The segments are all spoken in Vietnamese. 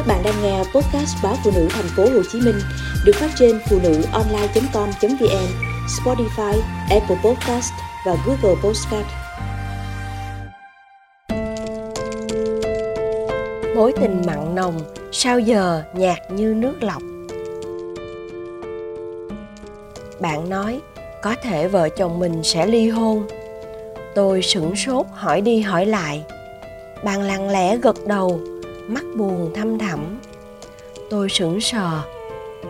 Các bạn đang nghe podcast báo phụ nữ thành phố Hồ Chí Minh được phát trên phụ nữ online.com.vn, Spotify, Apple Podcast và Google Podcast. Mối tình mặn nồng sao giờ nhạt như nước lọc. Bạn nói có thể vợ chồng mình sẽ ly hôn. Tôi sửng sốt hỏi đi hỏi lại. Bạn lặng lẽ gật đầu mắt buồn thăm thẳm. Tôi sững sờ,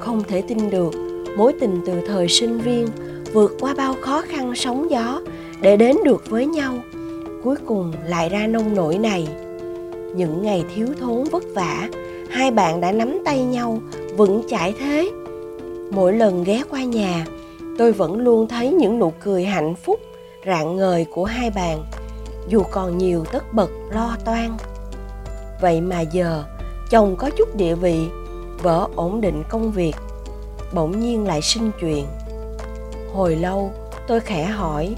không thể tin được mối tình từ thời sinh viên vượt qua bao khó khăn sóng gió để đến được với nhau, cuối cùng lại ra nông nổi này. Những ngày thiếu thốn vất vả, hai bạn đã nắm tay nhau, vững chãi thế. Mỗi lần ghé qua nhà, tôi vẫn luôn thấy những nụ cười hạnh phúc, rạng ngời của hai bạn, dù còn nhiều tất bật, lo toan vậy mà giờ, chồng có chút địa vị, vợ ổn định công việc, bỗng nhiên lại sinh chuyện. Hồi lâu, tôi khẽ hỏi,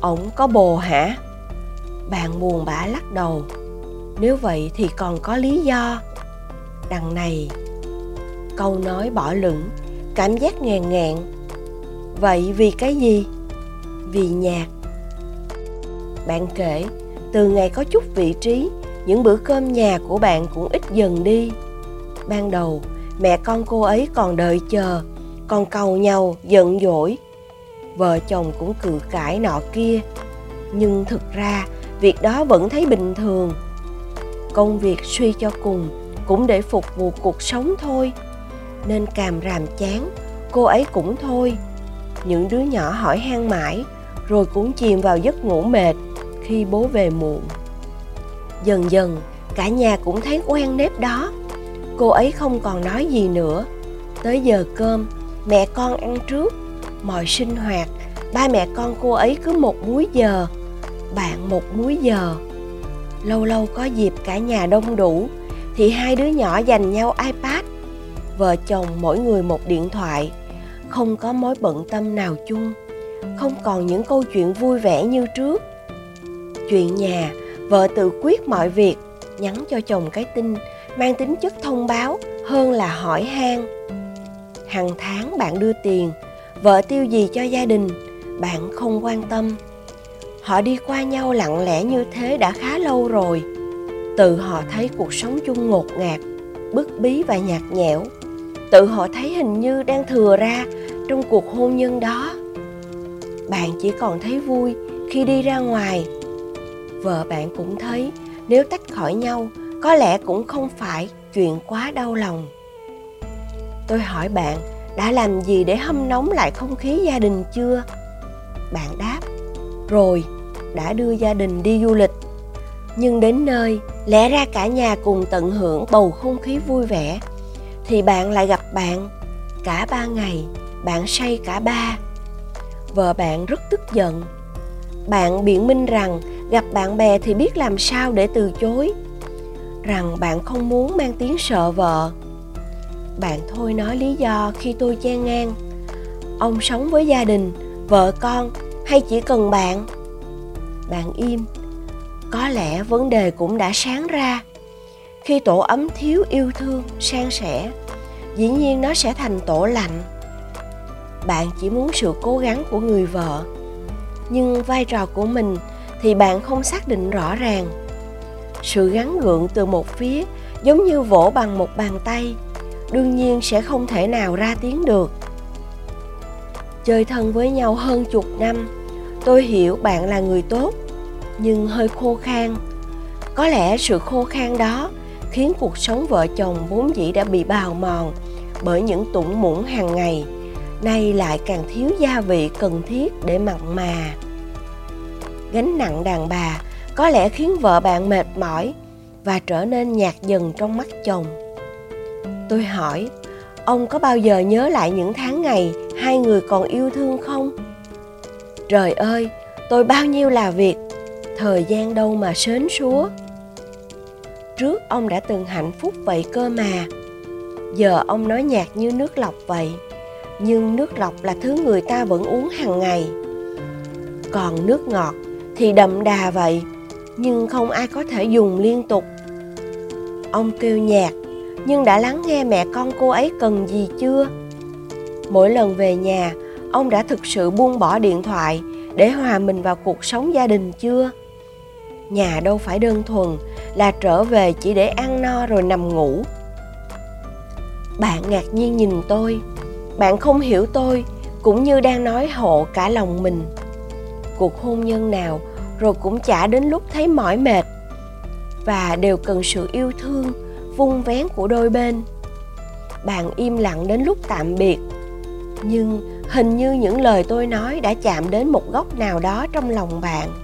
ổng có bồ hả? Bạn buồn bã lắc đầu, nếu vậy thì còn có lý do. Đằng này, câu nói bỏ lửng, cảm giác ngàn ngạn vậy vì cái gì? Vì nhạc. Bạn kể, từ ngày có chút vị trí những bữa cơm nhà của bạn cũng ít dần đi. Ban đầu, mẹ con cô ấy còn đợi chờ, còn cầu nhau giận dỗi. Vợ chồng cũng cự cãi nọ kia. Nhưng thực ra, việc đó vẫn thấy bình thường. Công việc suy cho cùng cũng để phục vụ cuộc sống thôi. Nên càm ràm chán, cô ấy cũng thôi. Những đứa nhỏ hỏi han mãi, rồi cũng chìm vào giấc ngủ mệt khi bố về muộn dần dần, cả nhà cũng thấy quen nếp đó. Cô ấy không còn nói gì nữa. Tới giờ cơm, mẹ con ăn trước, mọi sinh hoạt. Ba mẹ con cô ấy cứ một múi giờ, bạn một múi giờ. Lâu lâu có dịp cả nhà đông đủ, thì hai đứa nhỏ dành nhau ipad, vợ chồng mỗi người một điện thoại. Không có mối bận tâm nào chung. Không còn những câu chuyện vui vẻ như trước. Chuyện nhà vợ tự quyết mọi việc, nhắn cho chồng cái tin, mang tính chất thông báo hơn là hỏi han. Hàng tháng bạn đưa tiền, vợ tiêu gì cho gia đình, bạn không quan tâm. Họ đi qua nhau lặng lẽ như thế đã khá lâu rồi. Tự họ thấy cuộc sống chung ngột ngạt, bức bí và nhạt nhẽo. Tự họ thấy hình như đang thừa ra trong cuộc hôn nhân đó. Bạn chỉ còn thấy vui khi đi ra ngoài vợ bạn cũng thấy, nếu tách khỏi nhau, có lẽ cũng không phải chuyện quá đau lòng. Tôi hỏi bạn, đã làm gì để hâm nóng lại không khí gia đình chưa? Bạn đáp, rồi, đã đưa gia đình đi du lịch. Nhưng đến nơi, lẽ ra cả nhà cùng tận hưởng bầu không khí vui vẻ, thì bạn lại gặp bạn. Cả ba ngày, bạn say cả ba. Vợ bạn rất tức giận. Bạn biện minh rằng gặp bạn bè thì biết làm sao để từ chối. Rằng bạn không muốn mang tiếng sợ vợ. Bạn thôi nói lý do khi tôi chen ngang. Ông sống với gia đình, vợ con hay chỉ cần bạn? Bạn im. Có lẽ vấn đề cũng đã sáng ra. Khi tổ ấm thiếu yêu thương, san sẻ, dĩ nhiên nó sẽ thành tổ lạnh. Bạn chỉ muốn sự cố gắng của người vợ. Nhưng vai trò của mình thì bạn không xác định rõ ràng. Sự gắn gượng từ một phía giống như vỗ bằng một bàn tay, đương nhiên sẽ không thể nào ra tiếng được. Chơi thân với nhau hơn chục năm, tôi hiểu bạn là người tốt, nhưng hơi khô khan. Có lẽ sự khô khan đó khiến cuộc sống vợ chồng vốn dĩ đã bị bào mòn bởi những tủng muỗng hàng ngày, nay lại càng thiếu gia vị cần thiết để mặn mà gánh nặng đàn bà, có lẽ khiến vợ bạn mệt mỏi và trở nên nhạt dần trong mắt chồng. Tôi hỏi, ông có bao giờ nhớ lại những tháng ngày hai người còn yêu thương không? Trời ơi, tôi bao nhiêu là việc, thời gian đâu mà sến súa trước ông đã từng hạnh phúc vậy cơ mà, giờ ông nói nhạt như nước lọc vậy, nhưng nước lọc là thứ người ta vẫn uống hàng ngày. Còn nước ngọt thì đậm đà vậy, nhưng không ai có thể dùng liên tục. Ông kêu nhạt, nhưng đã lắng nghe mẹ con cô ấy cần gì chưa? Mỗi lần về nhà, ông đã thực sự buông bỏ điện thoại để hòa mình vào cuộc sống gia đình chưa? Nhà đâu phải đơn thuần là trở về chỉ để ăn no rồi nằm ngủ. Bạn ngạc nhiên nhìn tôi, bạn không hiểu tôi, cũng như đang nói hộ cả lòng mình cuộc hôn nhân nào, rồi cũng chả đến lúc thấy mỏi mệt. Và đều cần sự yêu thương vung vén của đôi bên. Bạn im lặng đến lúc tạm biệt. Nhưng hình như những lời tôi nói đã chạm đến một góc nào đó trong lòng bạn.